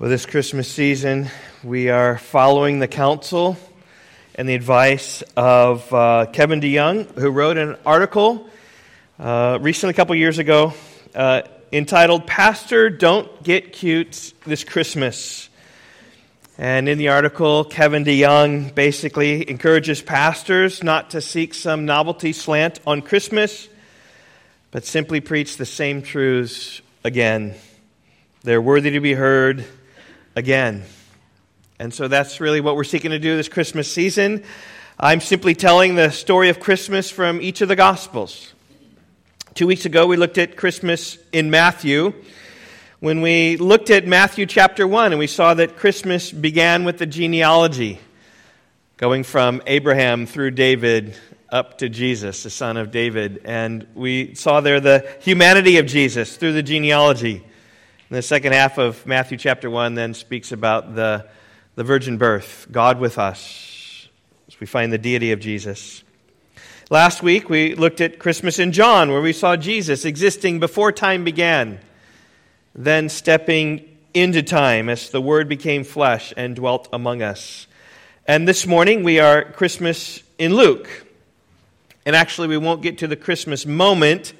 Well, this Christmas season, we are following the counsel and the advice of uh, Kevin DeYoung, who wrote an article uh, recently, a couple years ago, uh, entitled Pastor Don't Get Cute This Christmas. And in the article, Kevin DeYoung basically encourages pastors not to seek some novelty slant on Christmas, but simply preach the same truths again. They're worthy to be heard again. And so that's really what we're seeking to do this Christmas season. I'm simply telling the story of Christmas from each of the Gospels. Two weeks ago, we looked at Christmas in Matthew. When we looked at Matthew chapter 1, and we saw that Christmas began with the genealogy, going from Abraham through David up to Jesus, the son of David. And we saw there the humanity of Jesus through the genealogy. And the second half of Matthew chapter 1 then speaks about the, the virgin birth, God with us, as we find the deity of Jesus. Last week we looked at Christmas in John, where we saw Jesus existing before time began, then stepping into time as the Word became flesh and dwelt among us. And this morning we are Christmas in Luke. And actually, we won't get to the Christmas moment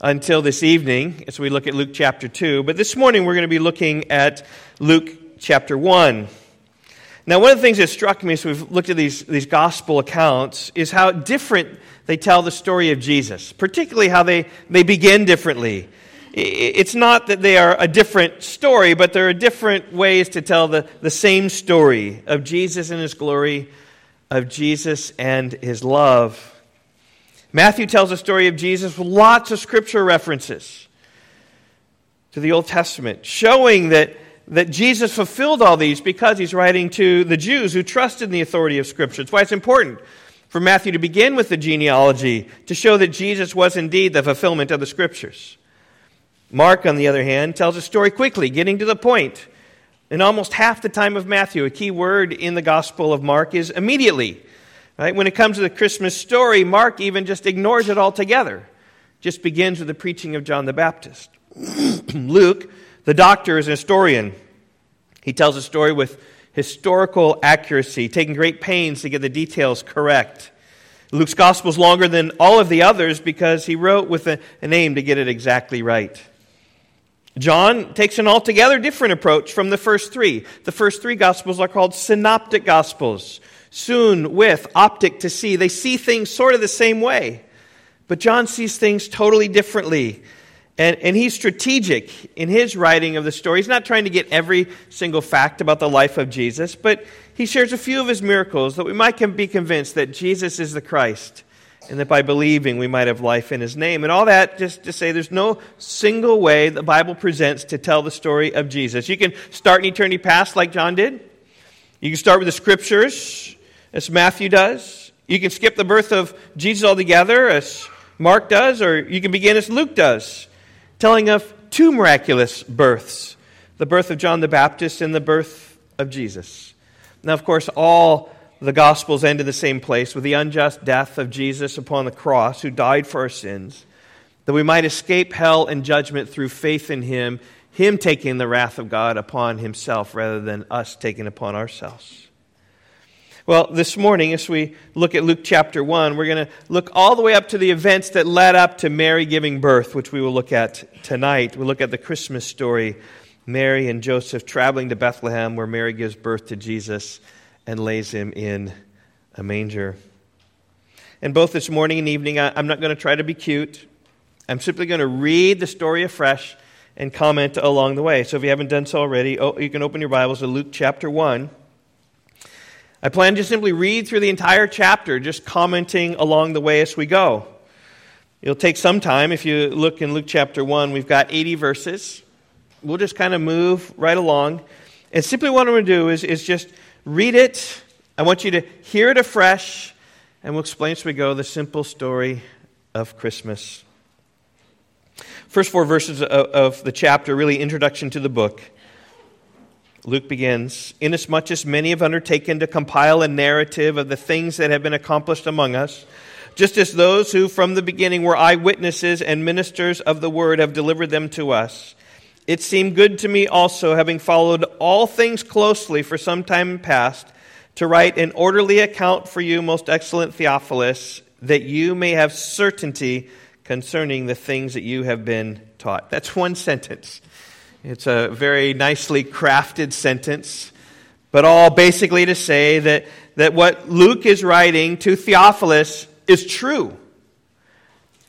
until this evening as we look at Luke chapter 2. But this morning we're going to be looking at Luke chapter 1. Now, one of the things that struck me as we've looked at these, these gospel accounts is how different they tell the story of Jesus, particularly how they, they begin differently. It's not that they are a different story, but there are different ways to tell the, the same story of Jesus and his glory, of Jesus and his love. Matthew tells a story of Jesus with lots of scripture references to the Old Testament, showing that, that Jesus fulfilled all these because he's writing to the Jews who trusted in the authority of Scripture. That's why it's important for Matthew to begin with the genealogy to show that Jesus was indeed the fulfillment of the Scriptures. Mark, on the other hand, tells a story quickly, getting to the point. In almost half the time of Matthew, a key word in the Gospel of Mark is immediately. Right? When it comes to the Christmas story, Mark even just ignores it altogether. Just begins with the preaching of John the Baptist. Luke, the doctor, is a historian. He tells a story with historical accuracy, taking great pains to get the details correct. Luke's gospel is longer than all of the others because he wrote with a, an aim to get it exactly right. John takes an altogether different approach from the first three. The first three gospels are called synoptic gospels syn with optic to see. They see things sort of the same way. But John sees things totally differently. And, and he's strategic in his writing of the story. He's not trying to get every single fact about the life of Jesus, but he shares a few of his miracles that we might be convinced that Jesus is the Christ and that by believing we might have life in his name. And all that just to say there's no single way the Bible presents to tell the story of Jesus. You can start in eternity past like John did. You can start with the scriptures as Matthew does. You can skip the birth of Jesus altogether, as Mark does, or you can begin as Luke does, telling of two miraculous births the birth of John the Baptist and the birth of Jesus. Now, of course, all the Gospels end in the same place with the unjust death of Jesus upon the cross, who died for our sins, that we might escape hell and judgment through faith in Him, Him taking the wrath of God upon Himself rather than us taking upon ourselves. Well, this morning, as we look at Luke chapter 1, we're going to look all the way up to the events that led up to Mary giving birth, which we will look at tonight. We'll look at the Christmas story Mary and Joseph traveling to Bethlehem, where Mary gives birth to Jesus and lays him in a manger. And both this morning and evening, I'm not going to try to be cute. I'm simply going to read the story afresh and comment along the way. So if you haven't done so already, oh, you can open your Bibles to Luke chapter 1. I plan to simply read through the entire chapter, just commenting along the way as we go. It'll take some time. If you look in Luke chapter 1, we've got 80 verses. We'll just kind of move right along. And simply what I'm going to do is, is just read it. I want you to hear it afresh, and we'll explain as we go the simple story of Christmas. First four verses of, of the chapter, really introduction to the book. Luke begins Inasmuch as many have undertaken to compile a narrative of the things that have been accomplished among us, just as those who from the beginning were eyewitnesses and ministers of the word have delivered them to us. It seemed good to me also, having followed all things closely for some time past, to write an orderly account for you, most excellent Theophilus, that you may have certainty concerning the things that you have been taught. That's one sentence. It's a very nicely crafted sentence, but all basically to say that, that what Luke is writing to Theophilus is true.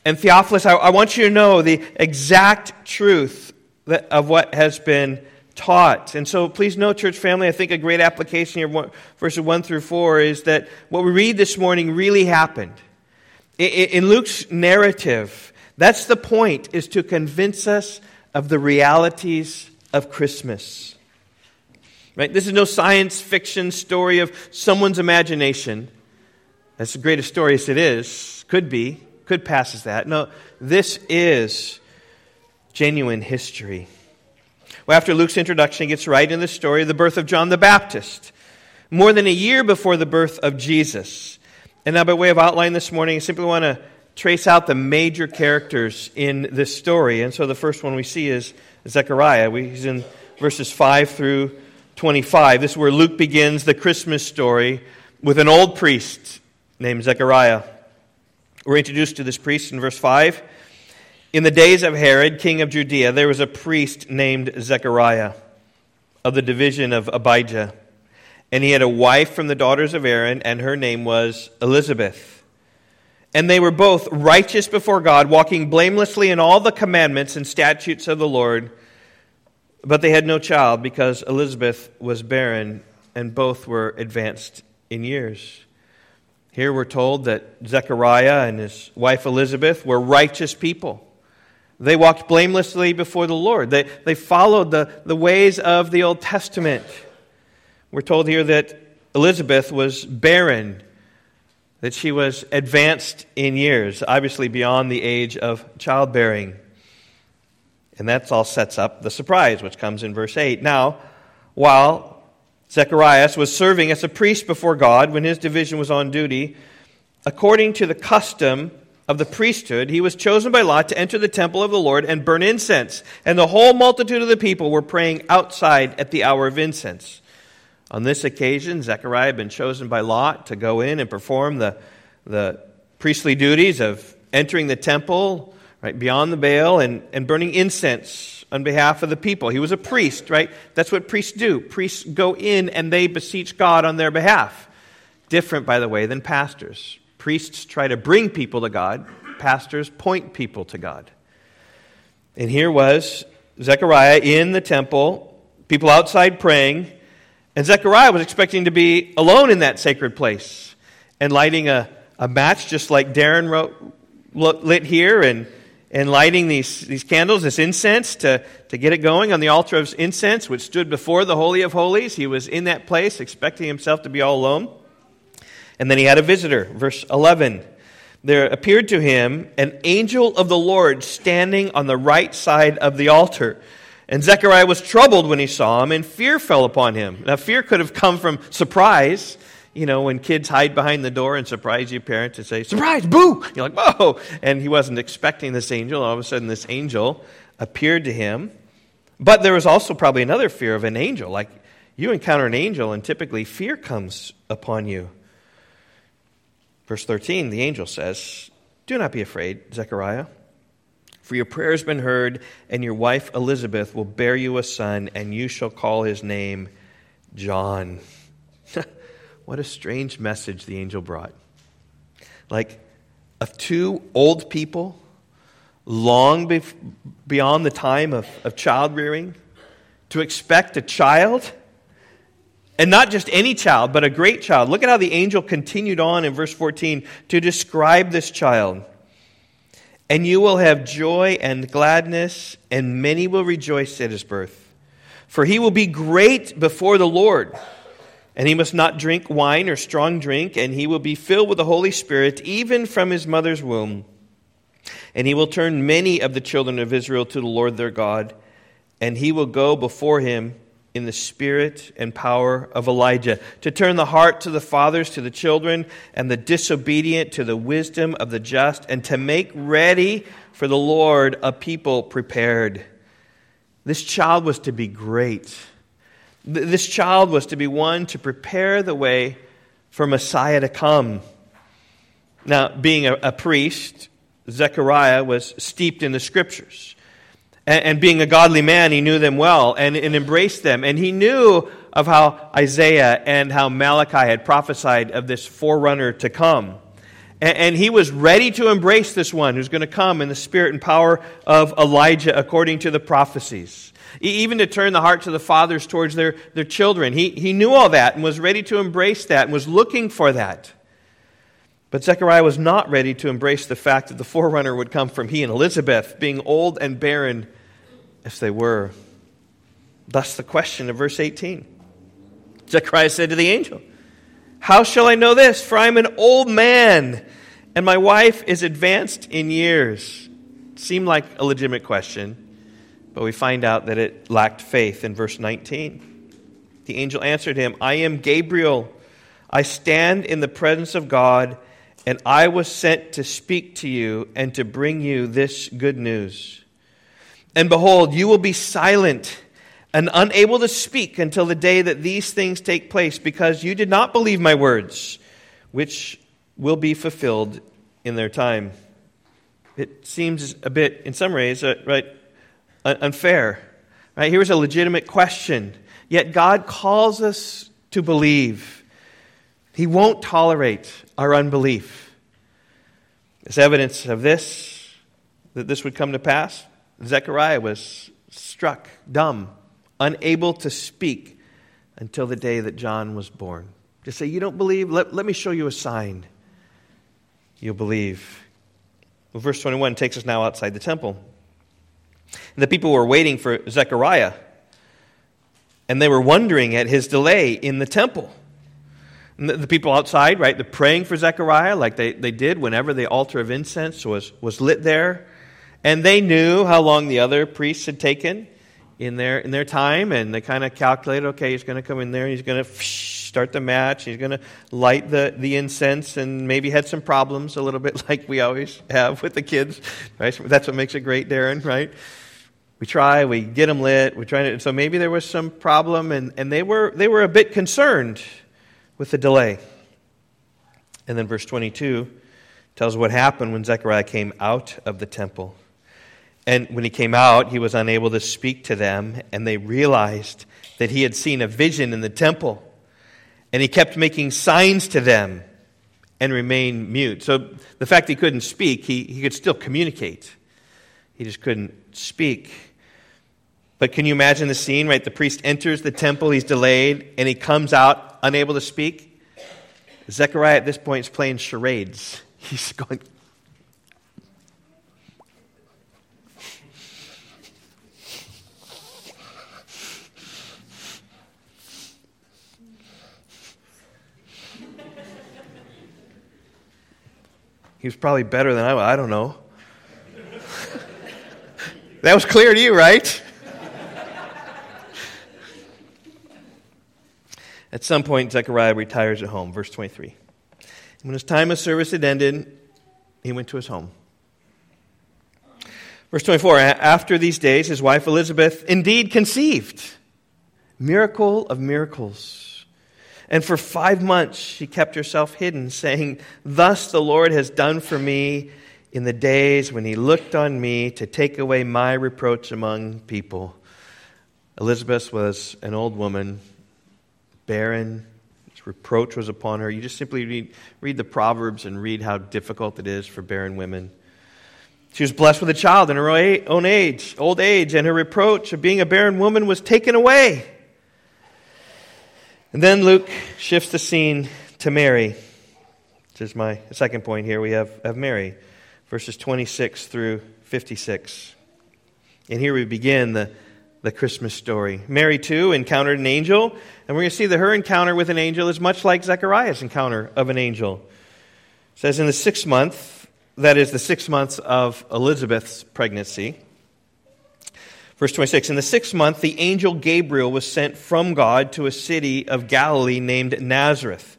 And Theophilus, I, I want you to know the exact truth of what has been taught. And so please know, church family, I think a great application here, verses 1 through 4, is that what we read this morning really happened. In Luke's narrative, that's the point, is to convince us of the realities of Christmas. Right? This is no science fiction story of someone's imagination. That's the greatest story as it is, could be, could pass as that. No, this is genuine history. Well, after Luke's introduction, he gets right in the story of the birth of John the Baptist, more than a year before the birth of Jesus. And now, by way of outline this morning, I simply want to trace out the major characters in this story. And so the first one we see is Zechariah. He's in verses 5 through 25. This is where Luke begins the Christmas story with an old priest named Zechariah. We're introduced to this priest in verse 5. In the days of Herod, king of Judea, there was a priest named Zechariah of the division of Abijah. And he had a wife from the daughters of Aaron, and her name was Elizabeth. And they were both righteous before God, walking blamelessly in all the commandments and statutes of the Lord. But they had no child because Elizabeth was barren, and both were advanced in years. Here we're told that Zechariah and his wife Elizabeth were righteous people. They walked blamelessly before the Lord. They, they followed the, the ways of the Old Testament. We're told here that Elizabeth was barren, that she was advanced in years, obviously beyond the age of childbearing. And that all sets up the surprise, which comes in verse 8. Now, while Zacharias was serving as a priest before God when his division was on duty, according to the custom of the priesthood, he was chosen by lot to enter the temple of the Lord and burn incense. And the whole multitude of the people were praying outside at the hour of incense. On this occasion, Zechariah had been chosen by Lot to go in and perform the, the priestly duties of entering the temple, right, beyond the veil, and, and burning incense on behalf of the people. He was a priest, right? That's what priests do. Priests go in and they beseech God on their behalf. Different, by the way, than pastors. Priests try to bring people to God, pastors point people to God. And here was Zechariah in the temple, people outside praying. And Zechariah was expecting to be alone in that sacred place and lighting a, a match just like Darren wrote, lit here and, and lighting these, these candles, this incense, to, to get it going on the altar of incense, which stood before the Holy of Holies. He was in that place, expecting himself to be all alone. And then he had a visitor. Verse 11. There appeared to him an angel of the Lord standing on the right side of the altar. And Zechariah was troubled when he saw him, and fear fell upon him. Now, fear could have come from surprise. You know, when kids hide behind the door and surprise your parents, and say, Surprise, boo! You're like, Whoa! And he wasn't expecting this angel. All of a sudden, this angel appeared to him. But there was also probably another fear of an angel. Like, you encounter an angel, and typically fear comes upon you. Verse 13, the angel says, Do not be afraid, Zechariah. For your prayer has been heard, and your wife Elizabeth will bear you a son, and you shall call his name John. what a strange message the angel brought. Like, of two old people, long bef- beyond the time of, of child rearing, to expect a child, and not just any child, but a great child. Look at how the angel continued on in verse 14 to describe this child. And you will have joy and gladness, and many will rejoice at his birth. For he will be great before the Lord. And he must not drink wine or strong drink, and he will be filled with the Holy Spirit, even from his mother's womb. And he will turn many of the children of Israel to the Lord their God, and he will go before him in the spirit and power of Elijah, to turn the heart to the fathers to the children, and the disobedient to the wisdom of the just, and to make ready for the Lord a people prepared. This child was to be great. This child was to be one to prepare the way for Messiah to come. Now, being a, a priest, Zechariah was steeped in the scriptures. And, and, being a godly man, he knew them well and, and embraced them. And he knew of how Isaiah and how Malachi had prophesied of this forerunner to come. And, and he was ready to embrace this one who's going to come in the spirit and power of Elijah according to the prophecies. Even to turn the hearts of the fathers towards their, their children. He, he knew all that and was ready to embrace that and was looking for that. But Zechariah was not ready to embrace the fact that the forerunner would come from he and Elizabeth, being old and barren as they were. Thus, the question of verse 18. Zechariah said to the angel, How shall I know this? For I am an old man, and my wife is advanced in years. Seemed like a legitimate question, but we find out that it lacked faith in verse 19. The angel answered him, I am Gabriel. I stand in the presence of God and I was sent to speak to you and to bring you this good news. And behold, you will be silent and unable to speak until the day that these things take place, because you did not believe my words, which will be fulfilled in their time. It seems a bit, in some ways, uh, right, unfair. Right? Here's a legitimate question. Yet God calls us to believe. He won't tolerate our unbelief. As evidence of this, that this would come to pass, Zechariah was struck dumb, unable to speak until the day that John was born. Just say, You don't believe? Let, let me show you a sign. You'll believe. Well, verse 21 takes us now outside the temple. And the people were waiting for Zechariah, and they were wondering at his delay in the temple. The, the people outside, right, they're praying for Zechariah like they, they did whenever the altar of incense was, was lit there. And they knew how long the other priests had taken in their, in their time, and they kind of calculated okay, he's going to come in there and he's going to start the match, he's going to light the, the incense, and maybe had some problems a little bit like we always have with the kids. Right? That's what makes it great, Darren, right? we try, we get them lit, we try to, so maybe there was some problem, and, and they, were, they were a bit concerned with the delay. And then verse 22 tells what happened when Zechariah came out of the temple. And when he came out, he was unable to speak to them, and they realized that he had seen a vision in the temple. And he kept making signs to them and remained mute. So the fact he couldn't speak, he, he could still communicate. He just couldn't speak. But can you imagine the scene, right? The priest enters the temple, he's delayed, and he comes out unable to speak. Zechariah at this point is playing charades. He's going, He was probably better than I was. I don't know. that was clear to you, right? At some point, Zechariah retires at home. Verse 23. When his time of service had ended, he went to his home. Verse 24 After these days, his wife Elizabeth indeed conceived. Miracle of miracles. And for five months she kept herself hidden, saying, Thus the Lord has done for me in the days when he looked on me to take away my reproach among people. Elizabeth was an old woman barren. Reproach was upon her. You just simply read, read the Proverbs and read how difficult it is for barren women. She was blessed with a child in her own age, old age, and her reproach of being a barren woman was taken away. And then Luke shifts the scene to Mary, which is my second point here. We have, have Mary, verses 26 through 56. And here we begin the the Christmas story. Mary, too, encountered an angel, and we're going to see that her encounter with an angel is much like Zechariah's encounter of an angel. It says in the sixth month, that is the six months of Elizabeth's pregnancy. Verse 26 In the sixth month, the angel Gabriel was sent from God to a city of Galilee named Nazareth,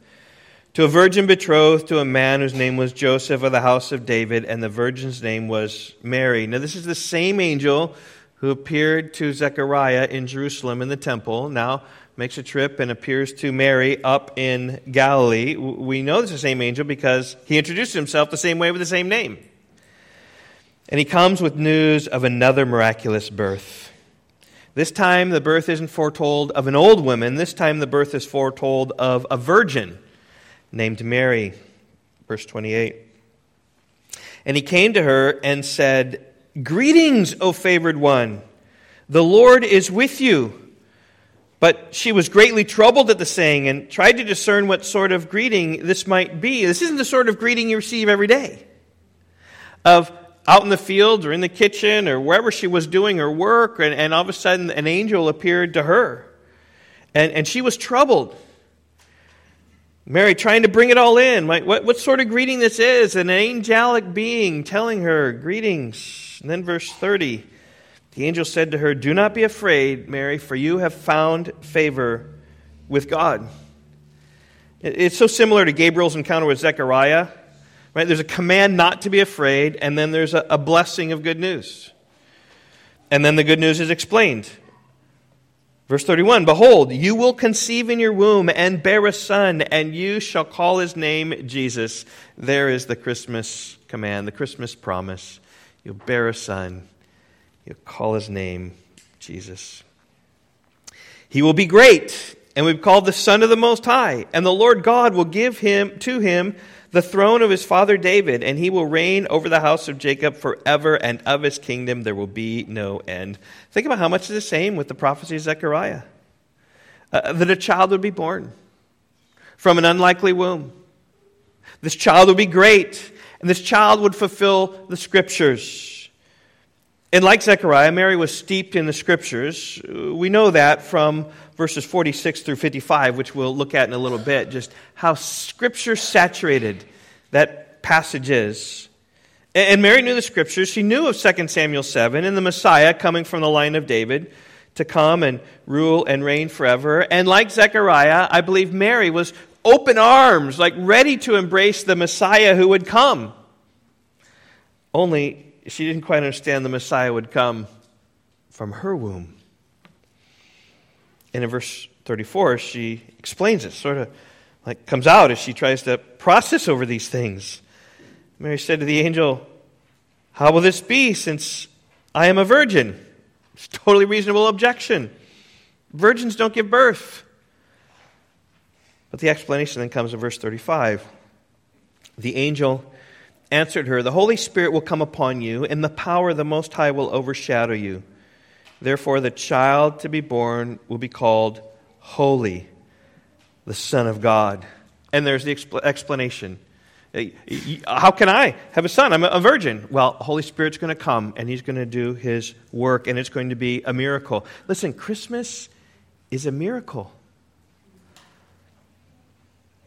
to a virgin betrothed to a man whose name was Joseph of the house of David, and the virgin's name was Mary. Now, this is the same angel who appeared to Zechariah in Jerusalem in the temple, now makes a trip and appears to Mary up in Galilee. We know it's the same angel because he introduced himself the same way with the same name. And he comes with news of another miraculous birth. This time, the birth isn't foretold of an old woman. This time, the birth is foretold of a virgin named Mary. Verse 28. And he came to her and said, Greetings, O favored one. The Lord is with you. But she was greatly troubled at the saying and tried to discern what sort of greeting this might be. This isn't the sort of greeting you receive every day. Of out in the field or in the kitchen or wherever she was doing her work, and, and all of a sudden an angel appeared to her. And, and she was troubled. Mary trying to bring it all in. Like, what, what sort of greeting this is? An angelic being telling her, Greetings. And then verse 30 the angel said to her, Do not be afraid, Mary, for you have found favor with God. It's so similar to Gabriel's encounter with Zechariah. Right? There's a command not to be afraid, and then there's a, a blessing of good news. And then the good news is explained. Verse 31 Behold, you will conceive in your womb and bear a son, and you shall call his name Jesus. There is the Christmas command, the Christmas promise. You'll bear a son, you'll call his name Jesus. He will be great, and we've called the Son of the Most High, and the Lord God will give him to him the throne of his father David, and he will reign over the house of Jacob forever, and of his kingdom there will be no end. Think about how much is the same with the prophecy of Zechariah uh, that a child would be born from an unlikely womb. This child would be great, and this child would fulfill the scriptures. And like Zechariah, Mary was steeped in the scriptures. We know that from verses 46 through 55, which we'll look at in a little bit, just how scripture saturated that passage is. And Mary knew the scriptures. She knew of 2 Samuel 7 and the Messiah coming from the line of David to come and rule and reign forever. And like Zechariah, I believe Mary was open arms, like ready to embrace the Messiah who would come. Only she didn't quite understand the Messiah would come from her womb. And in verse 34, she explains it, sort of like comes out as she tries to process over these things. Mary said to the angel, How will this be since I am a virgin? It's a totally reasonable objection. Virgins don't give birth. But the explanation then comes in verse 35. The angel answered her, The Holy Spirit will come upon you, and the power of the Most High will overshadow you. Therefore, the child to be born will be called Holy, the Son of God. And there's the expl- explanation. Uh, how can I have a son? I'm a virgin. Well, the Holy Spirit's going to come and he's going to do his work and it's going to be a miracle. Listen, Christmas is a miracle.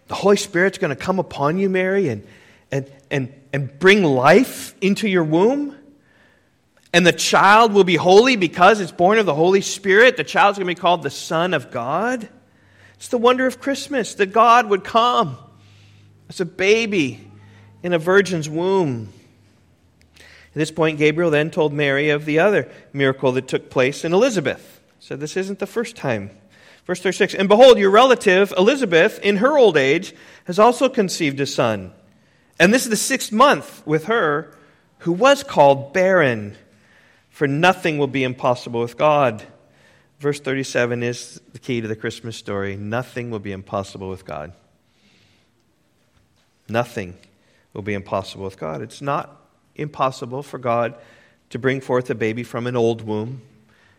The Holy Spirit's going to come upon you, Mary, and, and, and, and bring life into your womb. And the child will be holy because it's born of the Holy Spirit. The child's going to be called the Son of God. It's the wonder of Christmas that God would come as a baby in a virgin's womb. At this point, Gabriel then told Mary of the other miracle that took place in Elizabeth. So this isn't the first time. Verse 36 And behold, your relative Elizabeth, in her old age, has also conceived a son. And this is the sixth month with her, who was called barren for nothing will be impossible with God. Verse 37 is the key to the Christmas story. Nothing will be impossible with God. Nothing will be impossible with God. It's not impossible for God to bring forth a baby from an old womb.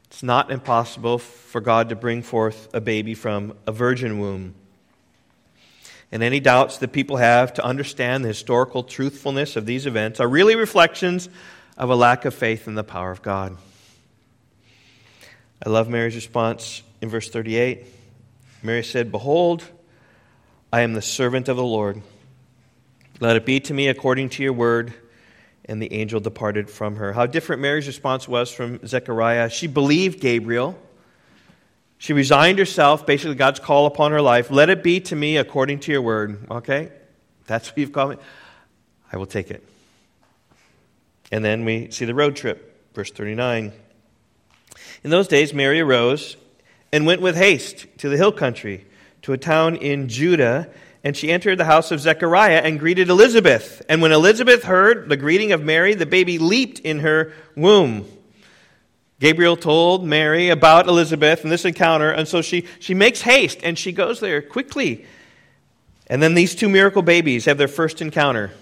It's not impossible for God to bring forth a baby from a virgin womb. And any doubts that people have to understand the historical truthfulness of these events are really reflections of a lack of faith in the power of God. I love Mary's response in verse 38. Mary said, Behold, I am the servant of the Lord. Let it be to me according to your word. And the angel departed from her. How different Mary's response was from Zechariah. She believed Gabriel. She resigned herself, basically, God's call upon her life. Let it be to me according to your word. Okay? That's what you've called me. I will take it. And then we see the road trip, verse 39. In those days, Mary arose and went with haste to the hill country, to a town in Judah, and she entered the house of Zechariah and greeted Elizabeth. And when Elizabeth heard the greeting of Mary, the baby leaped in her womb. Gabriel told Mary about Elizabeth and this encounter, and so she, she makes haste and she goes there quickly. And then these two miracle babies have their first encounter.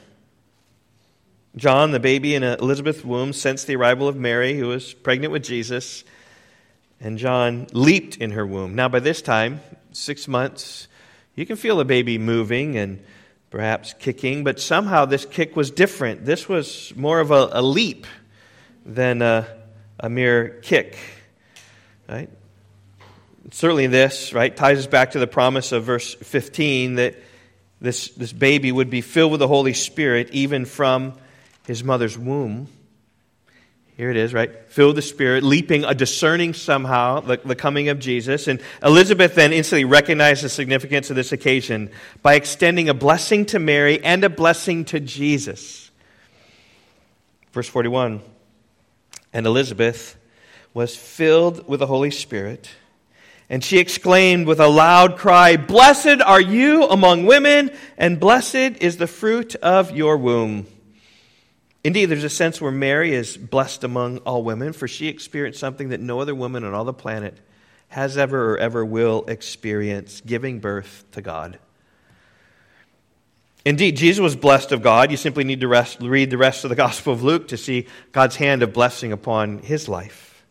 John, the baby in Elizabeth's womb, sensed the arrival of Mary, who was pregnant with Jesus and John leaped in her womb. Now, by this time, six months, you can feel the baby moving and perhaps kicking, but somehow this kick was different. This was more of a, a leap than a, a mere kick. Right? Certainly, this right ties us back to the promise of verse 15 that this, this baby would be filled with the Holy Spirit even from his mother's womb. Here it is, right? Filled the Spirit, leaping, a discerning somehow the, the coming of Jesus. And Elizabeth then instantly recognized the significance of this occasion by extending a blessing to Mary and a blessing to Jesus. Verse 41 And Elizabeth was filled with the Holy Spirit, and she exclaimed with a loud cry, Blessed are you among women, and blessed is the fruit of your womb. Indeed, there's a sense where Mary is blessed among all women, for she experienced something that no other woman on all the planet has ever or ever will experience giving birth to God. Indeed, Jesus was blessed of God. You simply need to rest, read the rest of the Gospel of Luke to see God's hand of blessing upon his life.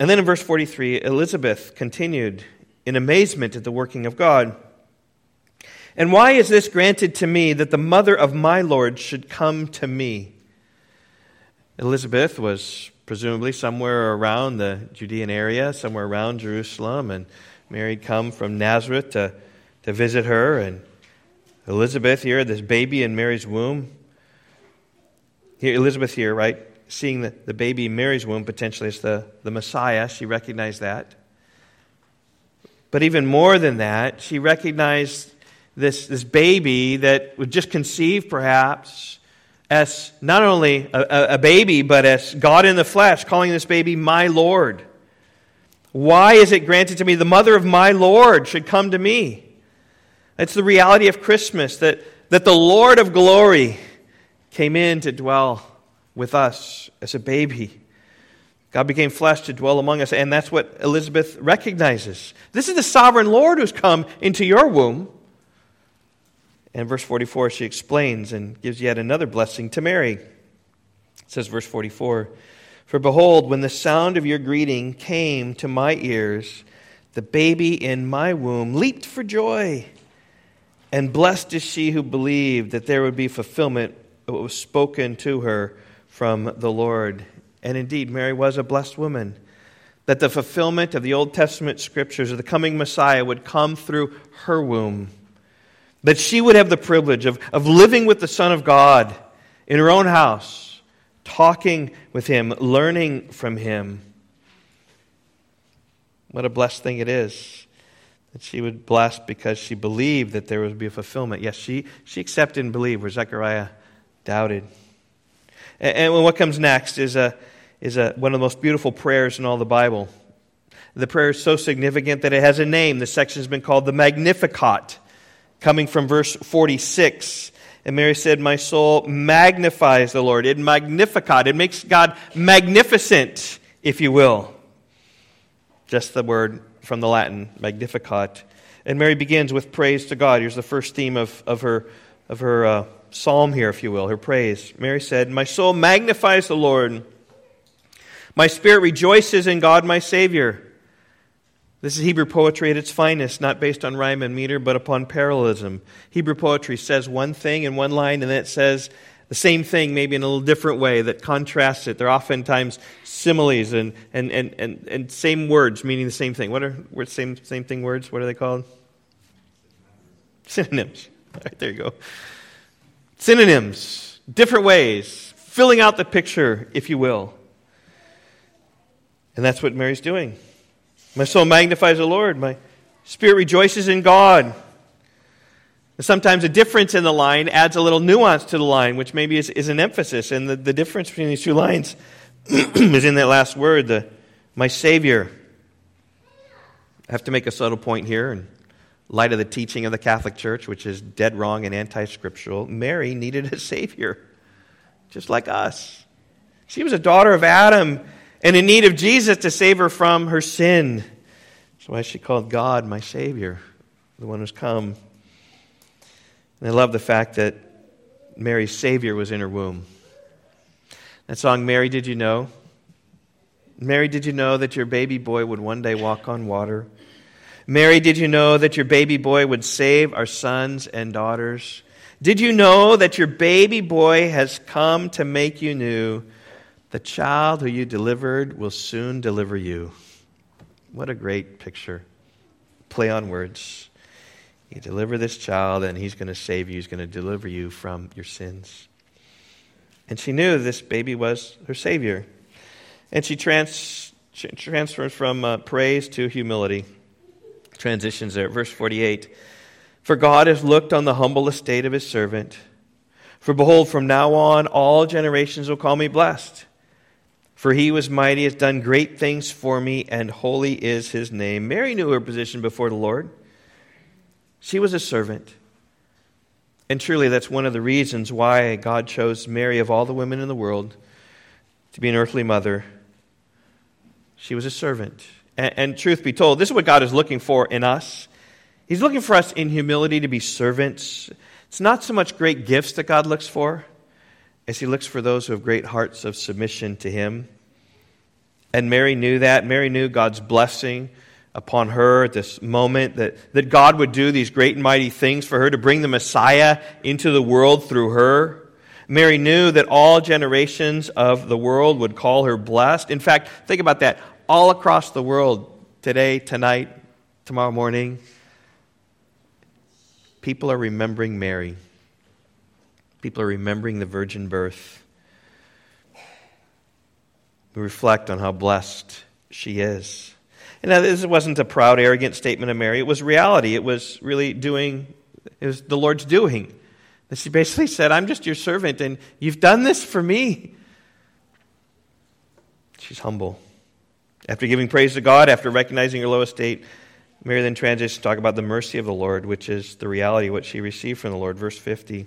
And then in verse 43, Elizabeth continued in amazement at the working of God. And why is this granted to me that the mother of my Lord should come to me? Elizabeth was presumably somewhere around the Judean area, somewhere around Jerusalem, and Mary had come from Nazareth to, to visit her. And Elizabeth here, this baby in Mary's womb. Here, Elizabeth here, right? Seeing the, the baby in Mary's womb potentially as the, the Messiah, she recognized that. But even more than that, she recognized this, this baby that was just conceived, perhaps, as not only a, a baby, but as God in the flesh, calling this baby my Lord. Why is it granted to me? The mother of my Lord should come to me. It's the reality of Christmas that, that the Lord of glory came in to dwell with us as a baby. God became flesh to dwell among us, and that's what Elizabeth recognizes. This is the sovereign Lord who's come into your womb. And verse 44, she explains and gives yet another blessing to Mary. It says, verse 44 For behold, when the sound of your greeting came to my ears, the baby in my womb leaped for joy. And blessed is she who believed that there would be fulfillment of what was spoken to her from the Lord. And indeed, Mary was a blessed woman. That the fulfillment of the Old Testament scriptures of the coming Messiah would come through her womb. That she would have the privilege of, of living with the Son of God in her own house, talking with Him, learning from Him. What a blessed thing it is that she would bless because she believed that there would be a fulfillment. Yes, she, she accepted and believed where Zechariah doubted. And, and what comes next is, a, is a, one of the most beautiful prayers in all the Bible. The prayer is so significant that it has a name. This section has been called the Magnificat coming from verse 46. And Mary said, My soul magnifies the Lord. It magnificat. It makes God magnificent, if you will. Just the word from the Latin, magnificat. And Mary begins with praise to God. Here's the first theme of, of her, of her uh, psalm here, if you will, her praise. Mary said, My soul magnifies the Lord. My spirit rejoices in God, my Savior. This is Hebrew poetry at its finest, not based on rhyme and meter, but upon parallelism. Hebrew poetry says one thing in one line, and then it says the same thing, maybe in a little different way, that contrasts it. They're oftentimes similes and, and, and, and, and same words meaning the same thing. What are same, same thing words? What are they called? Synonyms. All right, there you go. Synonyms, different ways, filling out the picture, if you will. And that's what Mary's doing. My soul magnifies the Lord. My spirit rejoices in God. And sometimes a difference in the line adds a little nuance to the line, which maybe is, is an emphasis. And the, the difference between these two lines is in that last word, the my Savior. I have to make a subtle point here in light of the teaching of the Catholic Church, which is dead wrong and anti scriptural. Mary needed a Savior, just like us. She was a daughter of Adam and in need of Jesus to save her from her sin. That's why she called God my Savior, the one who's come. And I love the fact that Mary's Savior was in her womb. That song, Mary, Did You Know? Mary, did you know that your baby boy would one day walk on water? Mary, did you know that your baby boy would save our sons and daughters? Did you know that your baby boy has come to make you new? The child who you delivered will soon deliver you. What a great picture. Play on words. You deliver this child, and he's going to save you. He's going to deliver you from your sins. And she knew this baby was her Savior. And she trans, transfers from uh, praise to humility. Transitions there. Verse 48 For God has looked on the humble estate of his servant. For behold, from now on all generations will call me blessed. For he was mighty, has done great things for me, and holy is his name. Mary knew her position before the Lord. She was a servant. And truly, that's one of the reasons why God chose Mary, of all the women in the world, to be an earthly mother she was a servant. And, and, truth be told, this is what God is looking for in us. He's looking for us in humility to be servants. It's not so much great gifts that God looks for as He looks for those who have great hearts of submission to Him. And Mary knew that. Mary knew God's blessing upon her at this moment, that, that God would do these great and mighty things for her to bring the Messiah into the world through her. Mary knew that all generations of the world would call her blessed. In fact, think about that. All across the world, today, tonight, tomorrow morning, people are remembering Mary. People are remembering the virgin birth. We reflect on how blessed she is. And now, this wasn't a proud, arrogant statement of Mary. It was reality. It was really doing, it was the Lord's doing. And she basically said, I'm just your servant, and you've done this for me. She's humble. After giving praise to God, after recognizing her low estate, Mary then transitions to talk about the mercy of the Lord, which is the reality what she received from the Lord. Verse 50.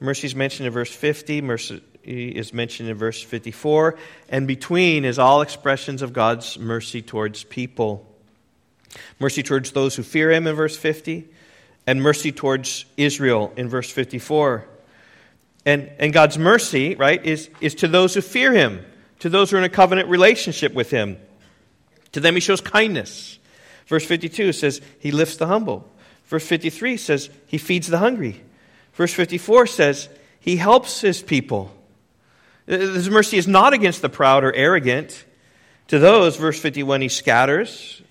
Mercy is mentioned in verse 50, mercy is mentioned in verse 54, and between is all expressions of God's mercy towards people. Mercy towards those who fear him in verse 50, and mercy towards Israel in verse 54. And, and God's mercy, right, is, is to those who fear him to those who are in a covenant relationship with him. To them, he shows kindness. Verse 52 says, He lifts the humble. Verse 53 says, He feeds the hungry. Verse 54 says, He helps His people. His mercy is not against the proud or arrogant. To those, verse 51, He scatters.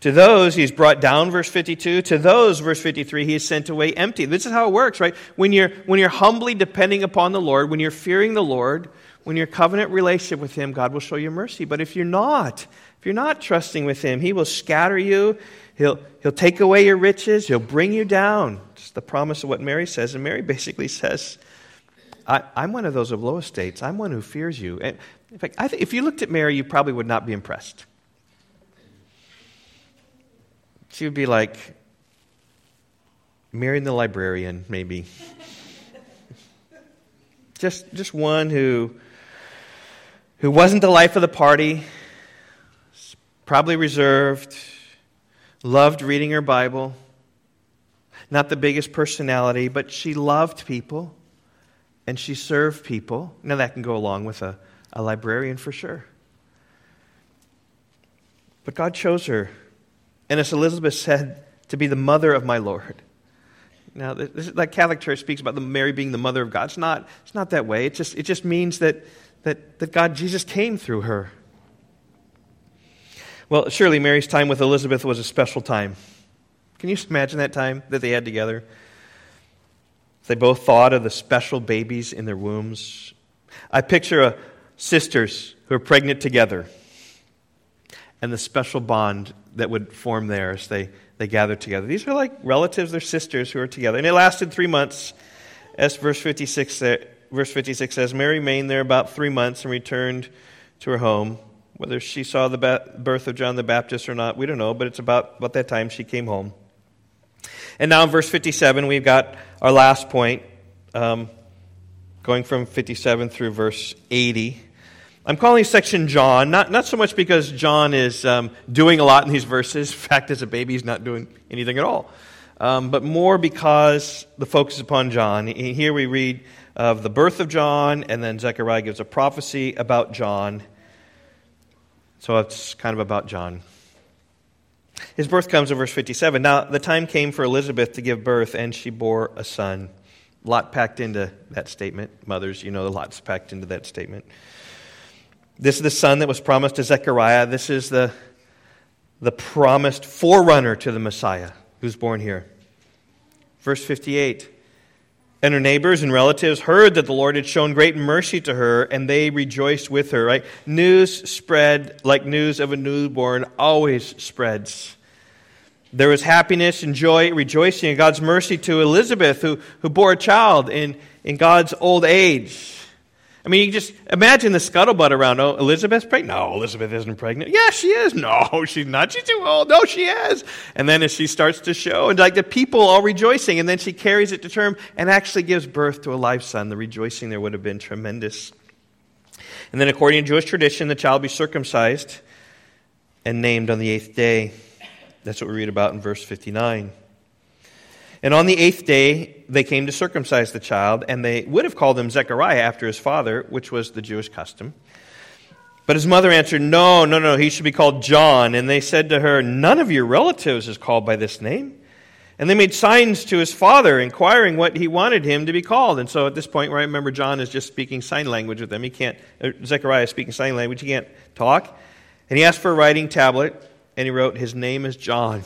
To those, He's brought down, verse 52. To those, verse 53, He is sent away empty. This is how it works, right? When you're, when you're humbly depending upon the Lord, when you're fearing the Lord, when you're covenant relationship with Him, God will show you mercy. But if you're not, if you're not trusting with Him, He will scatter you. He'll, he'll take away your riches. He'll bring you down. It's the promise of what Mary says. And Mary basically says, I, am one of those of low estates. I'm one who fears you. And in fact, th- if you looked at Mary, you probably would not be impressed. She would be like Mary the librarian, maybe. just, just one who who wasn't the life of the party, probably reserved, loved reading her Bible, not the biggest personality, but she loved people and she served people. Now, that can go along with a, a librarian for sure. But God chose her, and as Elizabeth said, to be the mother of my Lord. Now, this, that Catholic Church speaks about the Mary being the mother of God. It's not, it's not that way. It just, it just means that that, that God, Jesus came through her. Well, surely Mary's time with Elizabeth was a special time. Can you imagine that time that they had together? They both thought of the special babies in their wombs. I picture a, sisters who are pregnant together and the special bond that would form there as they, they gathered together. These are like relatives, they're sisters who are together. And it lasted three months, as verse 56, verse 56 says Mary remained there about three months and returned to her home. Whether she saw the birth of John the Baptist or not, we don't know, but it's about, about that time she came home. And now in verse 57, we've got our last point, um, going from 57 through verse 80. I'm calling section John, not, not so much because John is um, doing a lot in these verses. In fact, as a baby, he's not doing anything at all. Um, but more because the focus is upon John. Here we read of the birth of John, and then Zechariah gives a prophecy about John. So it's kind of about John. His birth comes in verse 57. Now, the time came for Elizabeth to give birth, and she bore a son. A lot packed into that statement. Mothers, you know, a lot's packed into that statement. This is the son that was promised to Zechariah. This is the, the promised forerunner to the Messiah who's born here. Verse 58 And her neighbors and relatives heard that the Lord had shown great mercy to her, and they rejoiced with her. Right? News spread like news of a newborn always spreads. There was happiness and joy, rejoicing in God's mercy to Elizabeth, who, who bore a child in, in God's old age. I mean, you just imagine the scuttlebutt around. Oh, Elizabeth's pregnant? No, Elizabeth isn't pregnant. Yeah, she is. No, she's not. She's too old. No, she is. And then as she starts to show, and like the people all rejoicing, and then she carries it to term and actually gives birth to a live son. The rejoicing there would have been tremendous. And then, according to Jewish tradition, the child be circumcised and named on the eighth day. That's what we read about in verse 59. And on the eighth day, they came to circumcise the child, and they would have called him Zechariah after his father, which was the Jewish custom. But his mother answered, No, no, no, he should be called John. And they said to her, None of your relatives is called by this name. And they made signs to his father, inquiring what he wanted him to be called. And so at this point, I remember John is just speaking sign language with them, he can't, uh, Zechariah is speaking sign language, he can't talk. And he asked for a writing tablet, and he wrote, His name is John.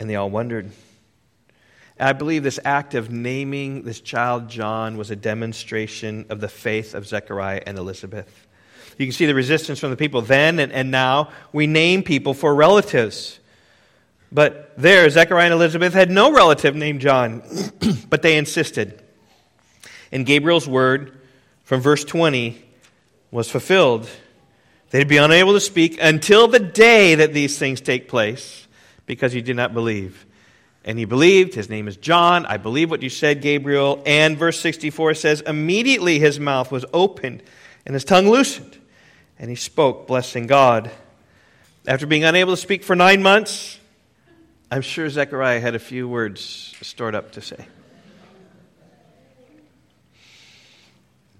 And they all wondered. I believe this act of naming this child John was a demonstration of the faith of Zechariah and Elizabeth. You can see the resistance from the people then and, and now. We name people for relatives. But there, Zechariah and Elizabeth had no relative named John, but they insisted. And Gabriel's word from verse 20 was fulfilled. They'd be unable to speak until the day that these things take place because he did not believe. And he believed. His name is John. I believe what you said, Gabriel. And verse 64 says, Immediately his mouth was opened and his tongue loosened, and he spoke, blessing God. After being unable to speak for nine months, I'm sure Zechariah had a few words stored up to say.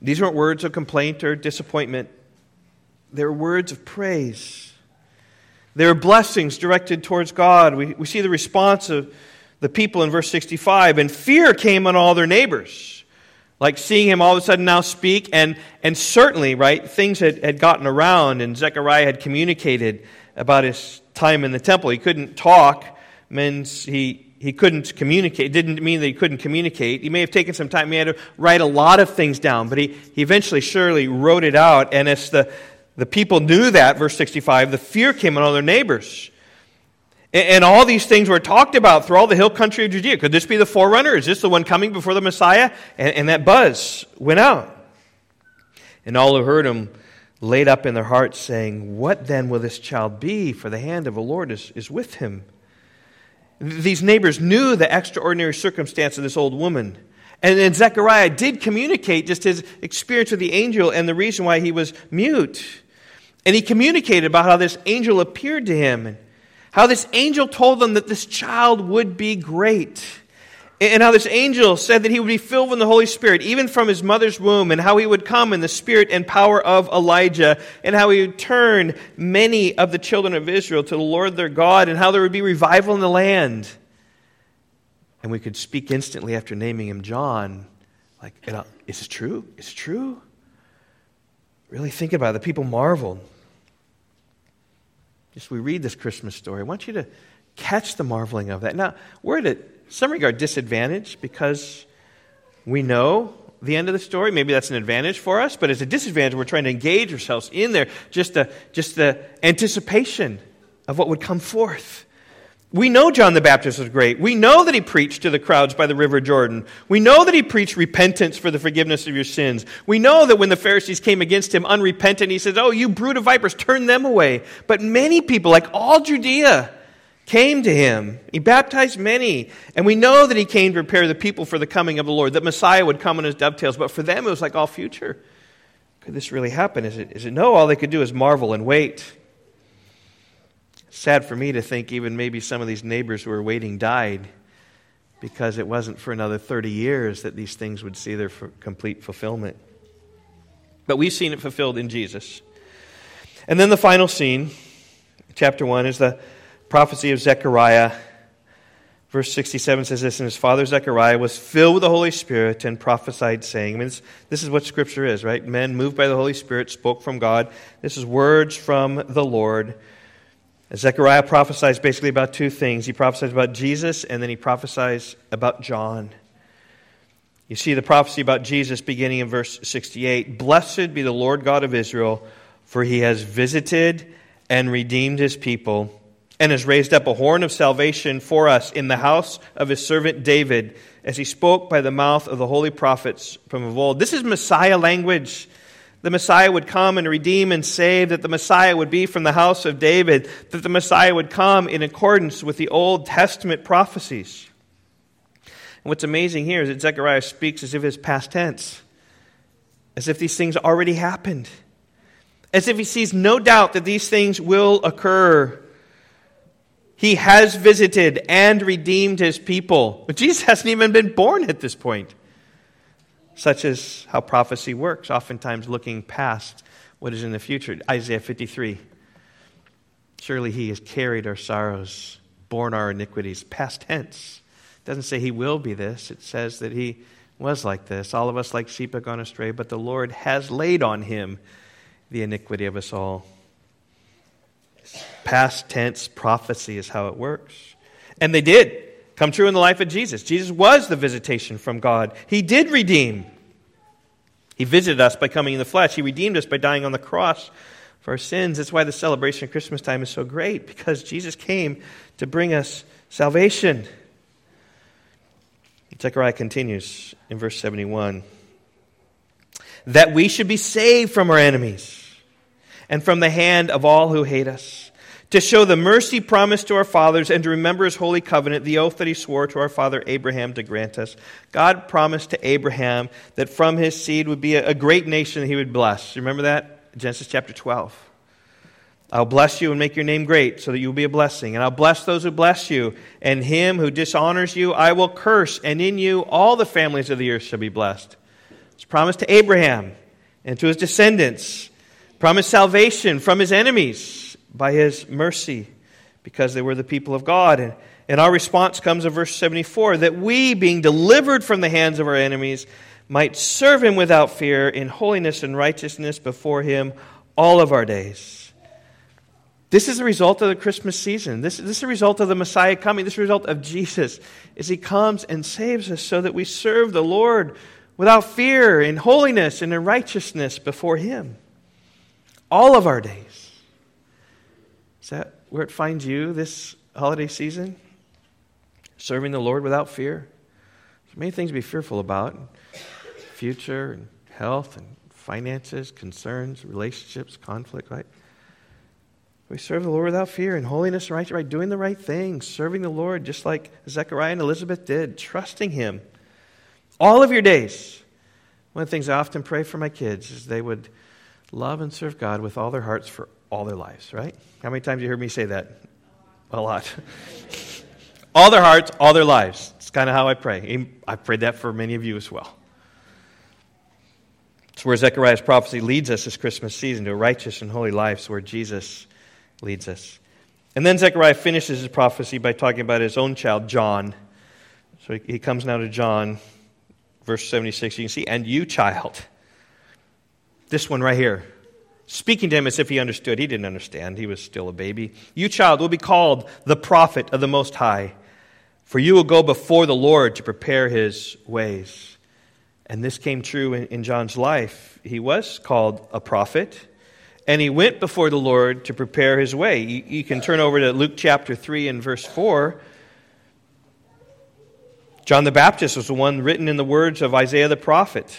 These weren't words of complaint or disappointment, they were words of praise. They were blessings directed towards God. We, we see the response of the people in verse 65. And fear came on all their neighbors. Like seeing him all of a sudden now speak. And, and certainly, right, things had, had gotten around, and Zechariah had communicated about his time in the temple. He couldn't talk, means he, he couldn't communicate. It didn't mean that he couldn't communicate. He may have taken some time. He had to write a lot of things down, but he, he eventually surely wrote it out. And as the, the people knew that, verse 65, the fear came on all their neighbors. And all these things were talked about through all the hill country of Judea. Could this be the forerunner? Is this the one coming before the Messiah? And, and that buzz went out. And all who heard him laid up in their hearts, saying, What then will this child be? For the hand of the Lord is, is with him. These neighbors knew the extraordinary circumstance of this old woman. And then Zechariah did communicate just his experience with the angel and the reason why he was mute. And he communicated about how this angel appeared to him and how this angel told them that this child would be great. And how this angel said that he would be filled with the Holy Spirit, even from his mother's womb, and how he would come in the spirit and power of Elijah, and how he would turn many of the children of Israel to the Lord their God, and how there would be revival in the land. And we could speak instantly after naming him John, like, is it true? Is it true? Really think about it. The people marveled. Just we read this Christmas story. I want you to catch the marveling of that. Now, we're at some regard disadvantage because we know the end of the story. Maybe that's an advantage for us, but it's a disadvantage. We're trying to engage ourselves in there, just the, just the anticipation of what would come forth. We know John the Baptist was great. We know that he preached to the crowds by the river Jordan. We know that he preached repentance for the forgiveness of your sins. We know that when the Pharisees came against him unrepentant, he says, Oh, you brood of vipers, turn them away. But many people, like all Judea, came to him. He baptized many. And we know that he came to prepare the people for the coming of the Lord, that Messiah would come on his dovetails. But for them, it was like all future. Could this really happen? Is it, is it no? All they could do is marvel and wait sad for me to think even maybe some of these neighbors who were waiting died because it wasn't for another 30 years that these things would see their complete fulfillment. But we've seen it fulfilled in Jesus. And then the final scene, chapter 1, is the prophecy of Zechariah. Verse 67 says this, and his father Zechariah was filled with the Holy Spirit and prophesied, saying, I mean, this, this is what Scripture is, right? Men moved by the Holy Spirit spoke from God. This is words from the Lord. Zechariah prophesies basically about two things. He prophesies about Jesus, and then he prophesies about John. You see the prophecy about Jesus beginning in verse 68 Blessed be the Lord God of Israel, for he has visited and redeemed his people, and has raised up a horn of salvation for us in the house of his servant David, as he spoke by the mouth of the holy prophets from of old. This is Messiah language the Messiah would come and redeem and save, that the Messiah would be from the house of David, that the Messiah would come in accordance with the Old Testament prophecies. And what's amazing here is that Zechariah speaks as if it's past tense, as if these things already happened, as if he sees no doubt that these things will occur. He has visited and redeemed his people. But Jesus hasn't even been born at this point such as how prophecy works, oftentimes looking past what is in the future. Isaiah 53. Surely he has carried our sorrows, borne our iniquities, past tense. It doesn't say he will be this, it says that he was like this. All of us, like sheep, have gone astray, but the Lord has laid on him the iniquity of us all. Past tense prophecy is how it works. And they did come true in the life of Jesus. Jesus was the visitation from God. He did redeem. He visited us by coming in the flesh. He redeemed us by dying on the cross for our sins. That's why the celebration of Christmas time is so great, because Jesus came to bring us salvation. Zechariah continues in verse 71 that we should be saved from our enemies and from the hand of all who hate us to show the mercy promised to our fathers and to remember his holy covenant, the oath that he swore to our father Abraham to grant us. God promised to Abraham that from his seed would be a, great nation that he would bless. Remember that? Genesis chapter 12. I'll bless you and make your name great so that you will be a blessing. And I'll bless those who bless you. And him who dishonors you, I will curse. And in you, all the families of the earth shall be blessed. It's promised to Abraham and to his descendants. Promised salvation from his enemies by his mercy because they were the people of God. And, and our response comes in verse 74 that we, being delivered from the hands of our enemies, might serve him without fear in holiness and righteousness before him all of our days. This is the result of the Christmas season. This, this is the result of the Messiah coming. This is the result of Jesus as he comes and saves us so that we serve the Lord without fear in holiness and in righteousness before him all of our days. Is that where it finds you this holiday season? Serving the Lord without fear? There's many things to be fearful about future and health and finances, concerns, relationships, conflict, right? We serve the Lord without fear and holiness and right, right, doing the right thing, serving the Lord just like Zechariah and Elizabeth did, trusting Him all of your days. One of the things I often pray for my kids is they would love and serve God with all their hearts for all their lives, right? How many times you heard me say that? A lot. all their hearts, all their lives. It's kind of how I pray. I've prayed that for many of you as well. It's where Zechariah's prophecy leads us this Christmas season to a righteous and holy life. It's where Jesus leads us. And then Zechariah finishes his prophecy by talking about his own child, John. So he comes now to John, verse 76. You can see, and you, child. This one right here speaking to him as if he understood. He didn't understand, he was still a baby. You, child, will be called the prophet of the Most High, for you will go before the Lord to prepare his ways. And this came true in, in John's life. He was called a prophet, and he went before the Lord to prepare his way. You, you can turn over to Luke chapter 3 and verse 4. John the Baptist was the one written in the words of Isaiah the prophet.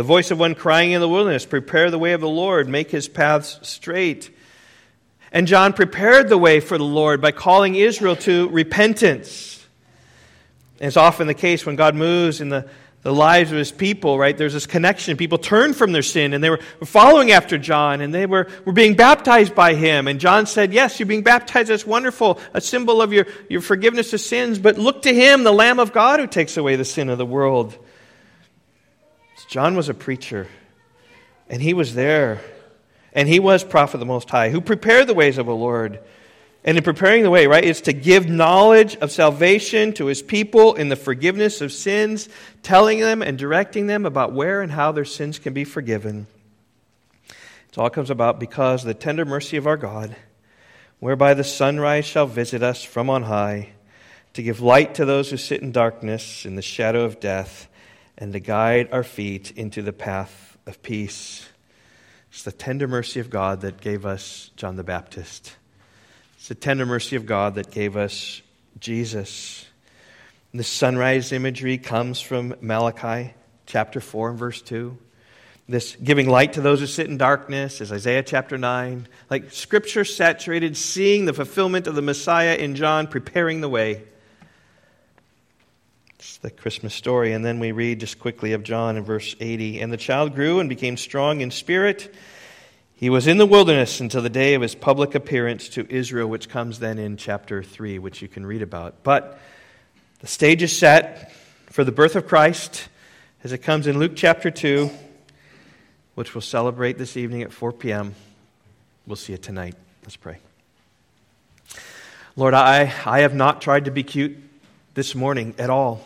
The voice of one crying in the wilderness, Prepare the way of the Lord, make his paths straight. And John prepared the way for the Lord by calling Israel to repentance. And it's often the case when God moves in the, the lives of his people, right? There's this connection. People turn from their sin and they were following after John and they were, were being baptized by him. And John said, Yes, you're being baptized. That's wonderful, a symbol of your, your forgiveness of sins. But look to him, the Lamb of God who takes away the sin of the world. John was a preacher, and he was there, and he was prophet of the Most High, who prepared the ways of the Lord. And in preparing the way, right, it's to give knowledge of salvation to his people in the forgiveness of sins, telling them and directing them about where and how their sins can be forgiven. It all comes about because of the tender mercy of our God, whereby the sunrise shall visit us from on high, to give light to those who sit in darkness in the shadow of death and to guide our feet into the path of peace. It's the tender mercy of God that gave us John the Baptist. It's the tender mercy of God that gave us Jesus. And the sunrise imagery comes from Malachi chapter 4 and verse 2. This giving light to those who sit in darkness is Isaiah chapter 9. Like scripture saturated, seeing the fulfillment of the Messiah in John, preparing the way. It's the Christmas story. And then we read just quickly of John in verse 80. And the child grew and became strong in spirit. He was in the wilderness until the day of his public appearance to Israel, which comes then in chapter 3, which you can read about. But the stage is set for the birth of Christ as it comes in Luke chapter 2, which we'll celebrate this evening at 4 p.m. We'll see you tonight. Let's pray. Lord, I, I have not tried to be cute this morning at all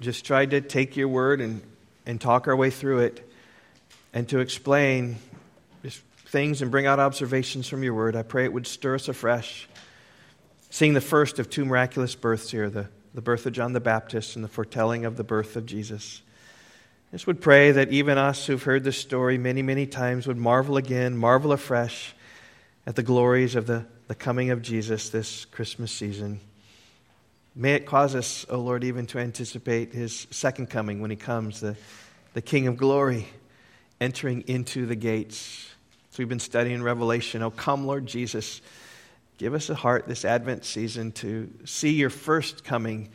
just tried to take your word and, and talk our way through it and to explain things and bring out observations from your word. I pray it would stir us afresh. Seeing the first of two miraculous births here the, the birth of John the Baptist and the foretelling of the birth of Jesus. I just would pray that even us who've heard this story many, many times would marvel again, marvel afresh at the glories of the, the coming of Jesus this Christmas season. May it cause us, O oh Lord, even to anticipate his second coming when he comes, the, the King of glory, entering into the gates. So we've been studying Revelation. Oh, come, Lord Jesus. Give us a heart this Advent season to see your first coming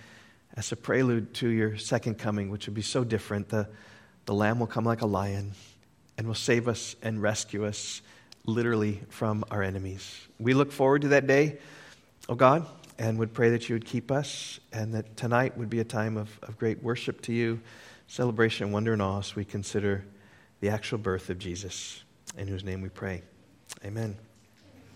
as a prelude to your second coming, which will be so different. The, the Lamb will come like a lion and will save us and rescue us literally from our enemies. We look forward to that day, oh God and would pray that you would keep us and that tonight would be a time of, of great worship to you, celebration, wonder, and awe as we consider the actual birth of Jesus, in whose name we pray. Amen.